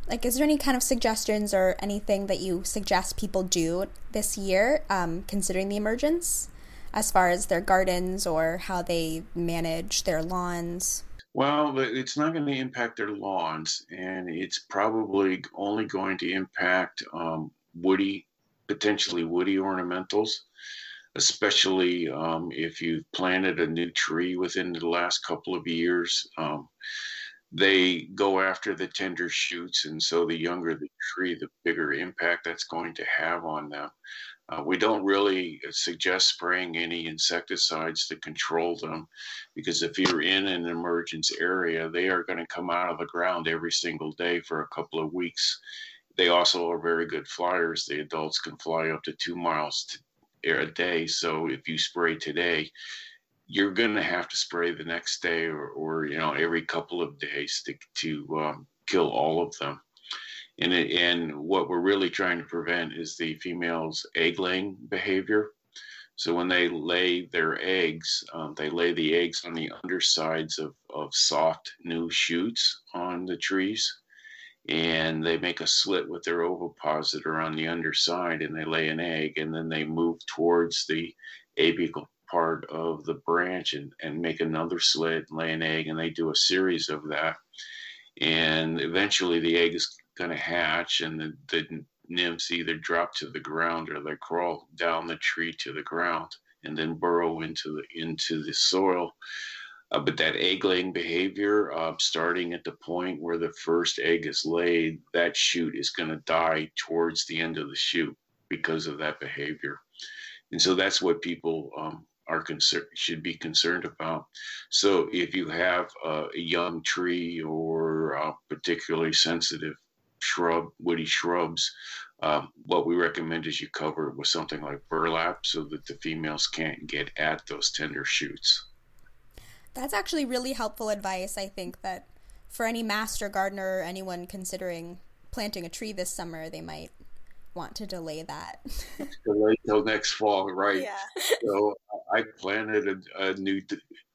like is there any kind of suggestions or anything that you suggest people do this year um, considering the emergence as far as their gardens or how they manage their lawns? Well it's not going to impact their lawns and it's probably only going to impact um, woody potentially woody ornamentals especially um, if you've planted a new tree within the last couple of years um, they go after the tender shoots, and so the younger the tree, the bigger impact that's going to have on them. Uh, we don't really suggest spraying any insecticides to control them because if you're in an emergence area, they are going to come out of the ground every single day for a couple of weeks. They also are very good flyers. The adults can fly up to two miles a day. So if you spray today, you're going to have to spray the next day or, or you know every couple of days to, to um, kill all of them. And, it, and what we're really trying to prevent is the female's egg laying behavior. So when they lay their eggs um, they lay the eggs on the undersides of, of soft new shoots on the trees. And they make a slit with their ovipositor on the underside and they lay an egg and then they move towards the apical part of the branch and, and make another slit and lay an egg and they do a series of that. And eventually the egg is going to hatch and the, the nymphs either drop to the ground or they crawl down the tree to the ground and then burrow into the into the soil. Uh, but that egg laying behavior uh, starting at the point where the first egg is laid that shoot is going to die towards the end of the shoot because of that behavior. And so that's what people um, are concerned should be concerned about. So if you have a young tree or a particularly sensitive shrub, woody shrubs, um, what we recommend is you cover it with something like burlap so that the females can't get at those tender shoots. That's actually really helpful advice. I think that for any master gardener or anyone considering planting a tree this summer, they might want to delay that. delay till next fall, right? Yeah. so I planted a, a new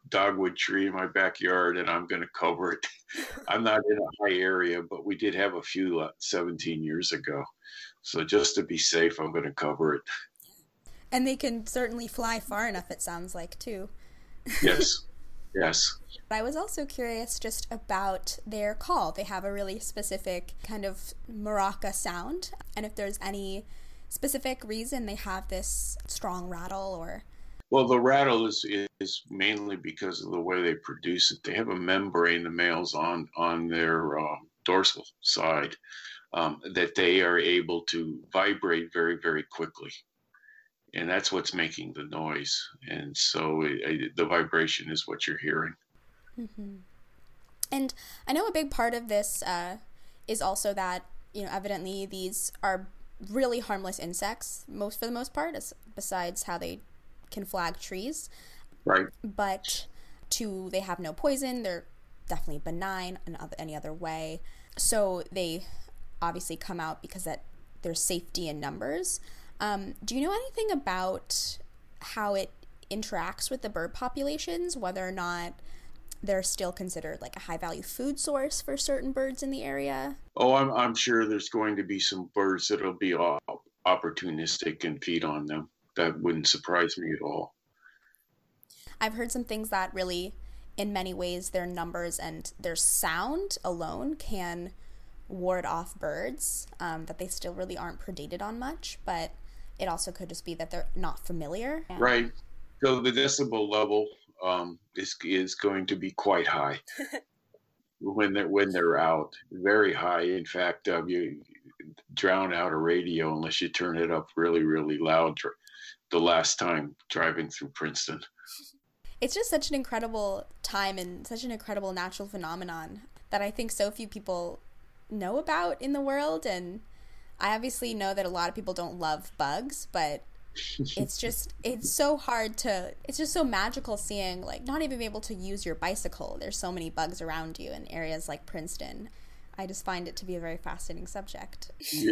dogwood tree in my backyard, and I'm going to cover it. I'm not in a high area, but we did have a few uh, 17 years ago. So just to be safe, I'm going to cover it. And they can certainly fly far enough. It sounds like too. yes. Yes. I was also curious just about their call. They have a really specific kind of maraca sound, and if there's any specific reason they have this strong rattle or well, the rattle is is mainly because of the way they produce it. They have a membrane, the males on on their um, dorsal side, um, that they are able to vibrate very very quickly, and that's what's making the noise. And so it, it, the vibration is what you're hearing. Mm-hmm. And I know a big part of this uh, is also that you know evidently these are really harmless insects most for the most part, as, besides how they can flag trees. Right. But two, they have no poison. They're definitely benign in any other way. So they obviously come out because that there's safety in numbers. Um, do you know anything about how it interacts with the bird populations, whether or not they're still considered like a high value food source for certain birds in the area? Oh, I'm, I'm sure there's going to be some birds that'll be opportunistic and feed on them that wouldn't surprise me at all. I've heard some things that really, in many ways, their numbers and their sound alone can ward off birds, um, that they still really aren't predated on much, but it also could just be that they're not familiar. Right. So the decibel level um, is is going to be quite high when they're when they're out, very high. In fact, uh, you drown out a radio unless you turn it up really really loud the last time driving through Princeton. It's just such an incredible time and such an incredible natural phenomenon that I think so few people know about in the world. And I obviously know that a lot of people don't love bugs, but it's just it's so hard to it's just so magical seeing like not even be able to use your bicycle there's so many bugs around you in areas like princeton I just find it to be a very fascinating subject. yeah,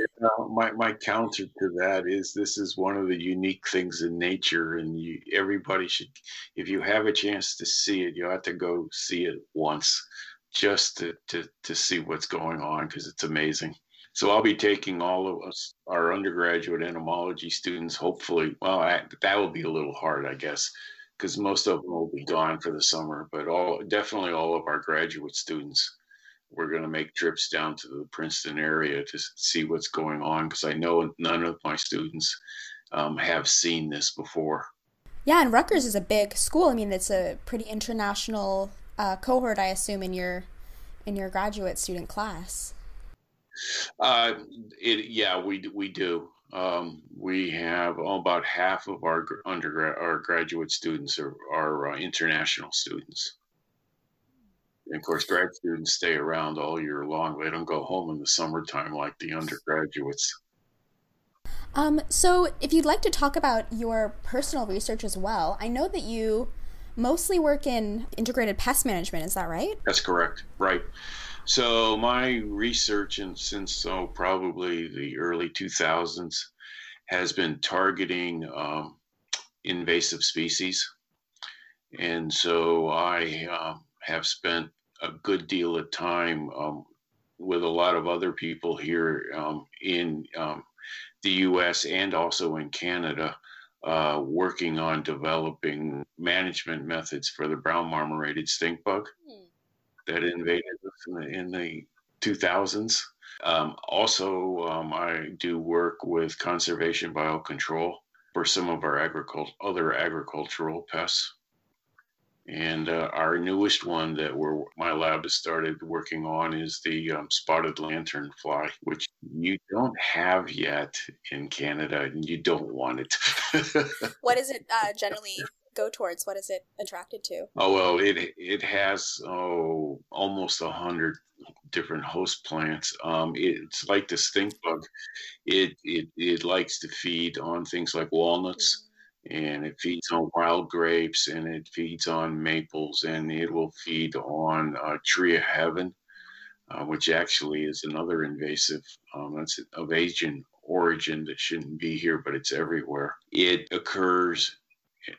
my, my counter to that is this is one of the unique things in nature, and you, everybody should, if you have a chance to see it, you have to go see it once just to, to, to see what's going on because it's amazing. So I'll be taking all of us, our undergraduate entomology students, hopefully. Well, I, that will be a little hard, I guess, because most of them will be gone for the summer. But all definitely all of our graduate students we're going to make trips down to the Princeton area to see what's going on because I know none of my students um, have seen this before. Yeah, and Rutgers is a big school. I mean, it's a pretty international uh, cohort, I assume, in your in your graduate student class. Uh, it, yeah, we we do. Um, we have oh, about half of our undergrad, our graduate students are, are uh, international students. And of course, grad students stay around all year long. They don't go home in the summertime like the undergraduates. Um, so, if you'd like to talk about your personal research as well, I know that you mostly work in integrated pest management. Is that right? That's correct. Right. So, my research, and since so probably the early 2000s, has been targeting um, invasive species. And so I um, have spent a good deal of time um, with a lot of other people here um, in um, the U.S. and also in Canada, uh, working on developing management methods for the brown marmorated stink bug. That invaded us in the, in the 2000s. Um, also, um, I do work with conservation biocontrol for some of our agricul- other agricultural pests. And uh, our newest one that we're, my lab has started working on is the um, spotted lanternfly, which you don't have yet in Canada, and you don't want it. what does it uh, generally go towards? What is it attracted to? Oh well, it it has oh almost a hundred different host plants. Um, it's like the stink bug. It it it likes to feed on things like walnuts. Mm-hmm and it feeds on wild grapes and it feeds on maples and it will feed on uh, tree of heaven, uh, which actually is another invasive. Um, that's of Asian origin that shouldn't be here, but it's everywhere. It occurs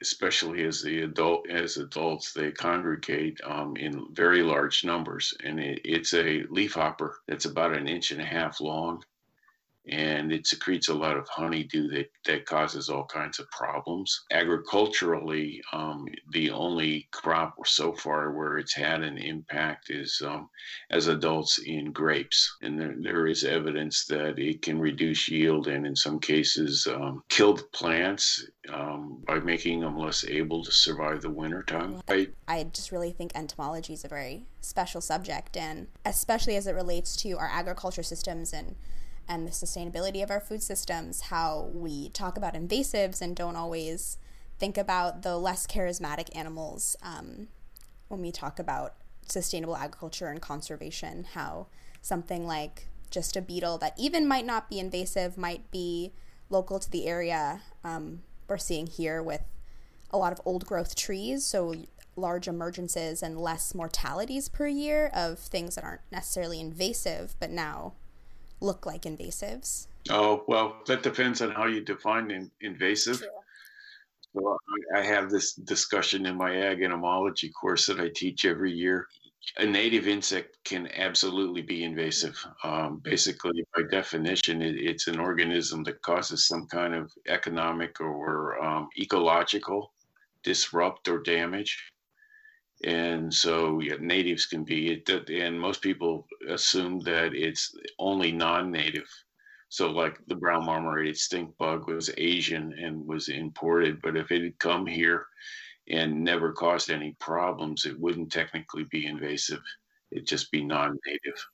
especially as the adult as adults they congregate um, in very large numbers. And it, it's a leafhopper that's about an inch and a half long and it secretes a lot of honeydew that, that causes all kinds of problems. Agriculturally, um, the only crop so far where it's had an impact is um, as adults in grapes. And there, there is evidence that it can reduce yield and, in some cases, um, kill the plants um, by making them less able to survive the wintertime. I, I just really think entomology is a very special subject, and especially as it relates to our agriculture systems and and the sustainability of our food systems, how we talk about invasives and don't always think about the less charismatic animals um, when we talk about sustainable agriculture and conservation, how something like just a beetle that even might not be invasive might be local to the area. Um, we're seeing here with a lot of old growth trees, so large emergences and less mortalities per year of things that aren't necessarily invasive, but now look like invasives? Oh, well, that depends on how you define in, invasive. True. Well, I have this discussion in my ag entomology course that I teach every year. A native insect can absolutely be invasive. Um, basically, by definition, it, it's an organism that causes some kind of economic or um, ecological disrupt or damage and so yeah, natives can be and most people assume that it's only non-native. So like the brown marmorated stink bug was asian and was imported but if it had come here and never caused any problems it wouldn't technically be invasive. It'd just be non-native.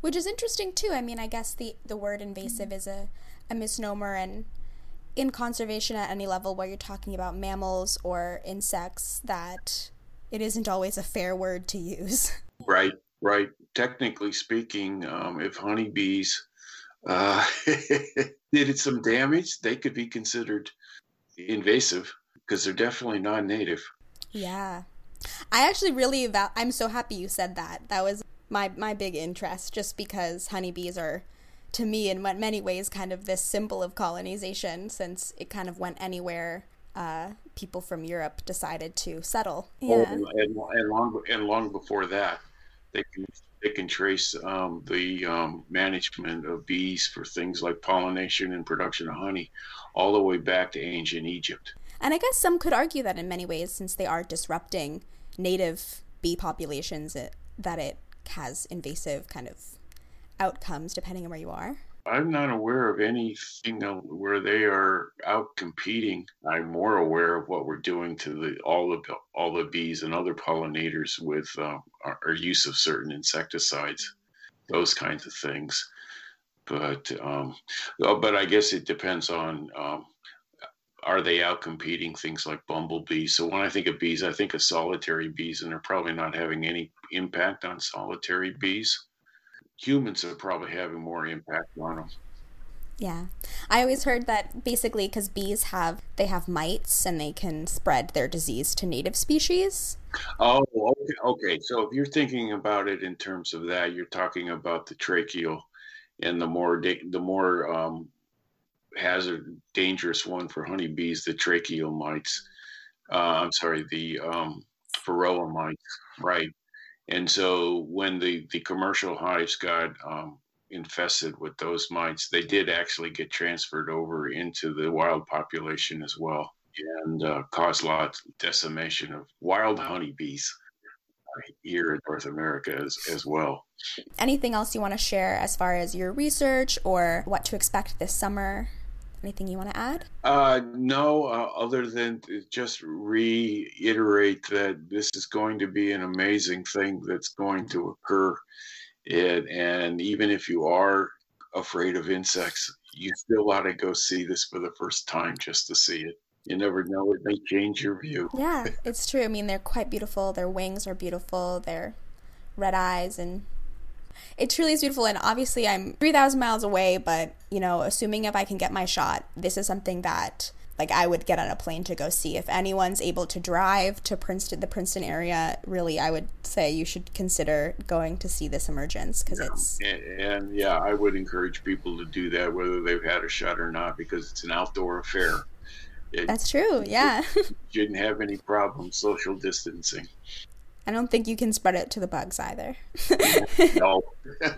Which is interesting too. I mean i guess the the word invasive is a, a misnomer and in conservation at any level where you're talking about mammals or insects that it isn't always a fair word to use. Right, right. Technically speaking, um, if honeybees uh, did some damage, they could be considered invasive because they're definitely non-native. Yeah, I actually really about. I'm so happy you said that. That was my my big interest, just because honeybees are, to me, in many ways, kind of this symbol of colonization, since it kind of went anywhere uh, people from Europe decided to settle. Oh, yeah. Oh, and, and, long and long before that, they can they can trace um, the um, management of bees for things like pollination and production of honey, all the way back to ancient Egypt. And I guess some could argue that in many ways, since they are disrupting native bee populations, it, that it has invasive kind of outcomes depending on where you are. I'm not aware of anything where they are out competing. I'm more aware of what we're doing to the all the all the bees and other pollinators with uh, our, our, use of certain insecticides, those kinds of things. But um, oh, but I guess it depends on um, are they out competing things like bumblebees. So when I think of bees, I think of solitary bees, and they're probably not having any impact on solitary bees humans are probably having more impact on them. Yeah. I always heard that basically because bees have they have mites and they can spread their disease to native species. Oh, okay. okay. So if you're thinking about it in terms of that, you're talking about the tracheal, and the more da- the more um, hazard dangerous one for honeybees, the tracheal mites. Uh, I'm sorry, the um, varroa mites, right? And so when the, the commercial hives got um, infested with those mites, they did actually get transferred over into the wild population as well and uh, caused lots of decimation of wild honeybees here in North America as, as well. Anything else you want to share as far as your research or what to expect this summer? Anything you want to add? Uh, no, uh, other than just reiterate that this is going to be an amazing thing that's going to occur. It, and even if you are afraid of insects, you still ought to go see this for the first time just to see it. You never know, it may change your view. Yeah, it's true. I mean, they're quite beautiful. Their wings are beautiful. Their red eyes and it truly is beautiful. And obviously, I'm 3,000 miles away, but, you know, assuming if I can get my shot, this is something that like I would get on a plane to go see. If anyone's able to drive to Princeton, the Princeton area, really, I would say you should consider going to see this emergence because yeah. it's. And, and, yeah, I would encourage people to do that, whether they've had a shot or not, because it's an outdoor affair. It, That's true. Yeah. shouldn't have any problem social distancing. I don't think you can spread it to the bugs either. no.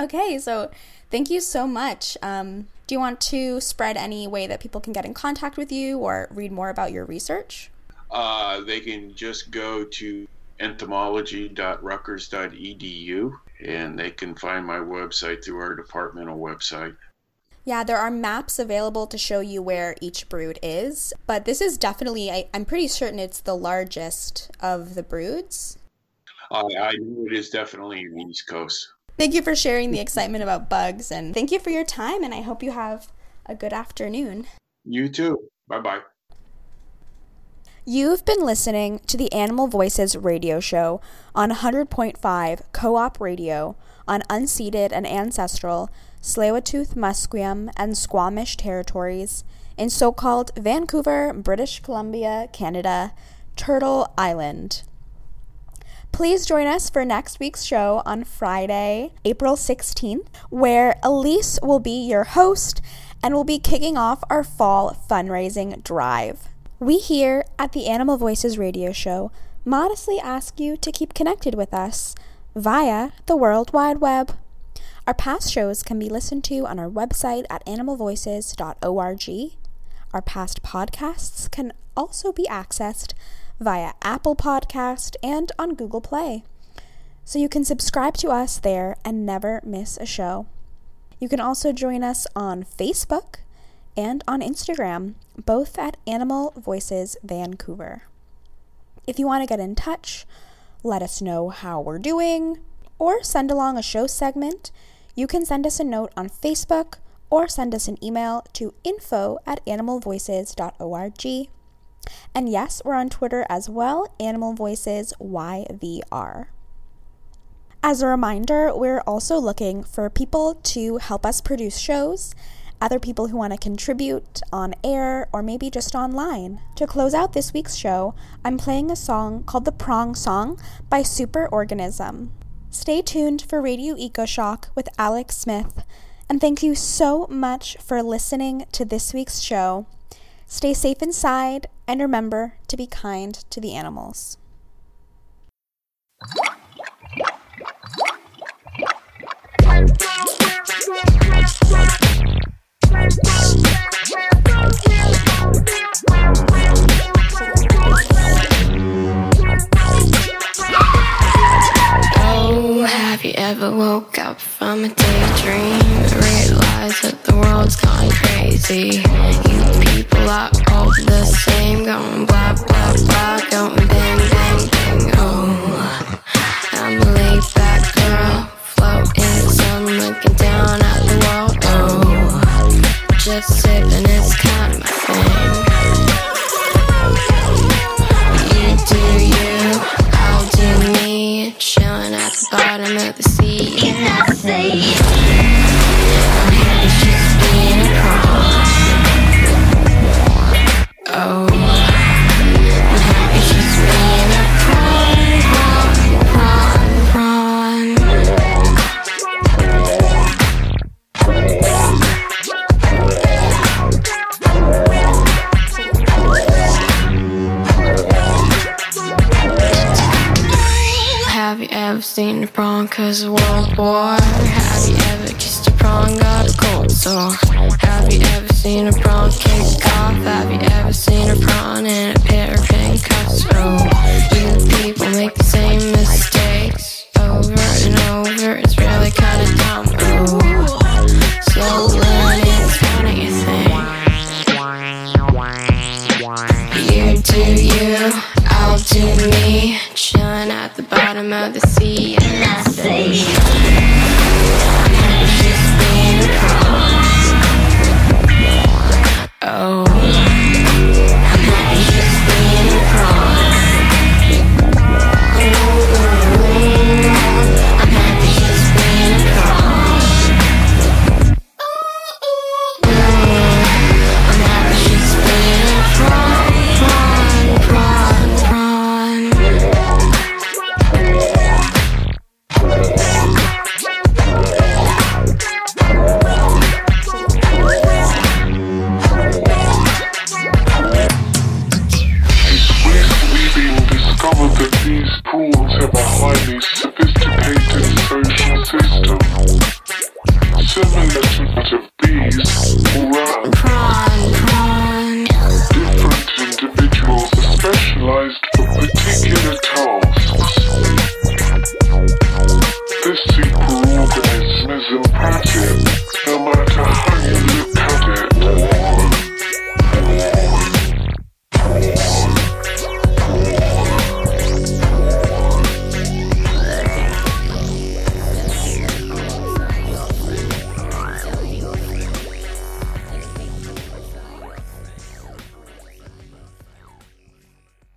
Okay, so thank you so much. Um, do you want to spread any way that people can get in contact with you or read more about your research? Uh, they can just go to entomology.rutgers.edu and they can find my website through our departmental website. Yeah, there are maps available to show you where each brood is, but this is definitely, I, am pretty certain it's the largest of the broods. Uh, I know it is definitely the East Coast. Thank you for sharing the excitement about bugs, and thank you for your time, and I hope you have a good afternoon. You too. Bye bye. You've been listening to the Animal Voices radio show on 100.5 Co op Radio on unceded and ancestral Tsleil-Waututh, Musqueam, and Squamish territories in so called Vancouver, British Columbia, Canada, Turtle Island. Please join us for next week's show on Friday, April 16th, where Elise will be your host and we'll be kicking off our fall fundraising drive. We here at the Animal Voices radio show modestly ask you to keep connected with us via the World Wide Web. Our past shows can be listened to on our website at animalvoices.org. Our past podcasts can also be accessed via Apple Podcast and on Google Play. So you can subscribe to us there and never miss a show. You can also join us on Facebook and on Instagram, both at Animal Voices Vancouver. If you want to get in touch, let us know how we're doing, or send along a show segment, you can send us a note on Facebook or send us an email to info at animalvoices.org. And yes, we're on Twitter as well, Animal Voices YVR. As a reminder, we're also looking for people to help us produce shows other people who want to contribute on air or maybe just online. To close out this week's show, I'm playing a song called The Prawn Song by Superorganism. Stay tuned for Radio EcoShock with Alex Smith, and thank you so much for listening to this week's show. Stay safe inside, and remember to be kind to the animals. Have you ever woke up from a daydream? and Realized that the world's gone crazy. You people are all the same, going blah blah blah, going bang bang bang. Oh, I'm a laid back girl, floating in the sun, looking down at the world. Oh, just sipping, prawn cause World War? Have you ever kissed a prawn, got a cold sore? Have you ever seen a prawn kick off? Have you ever seen a prawn in a pair of handcuffs? Oh,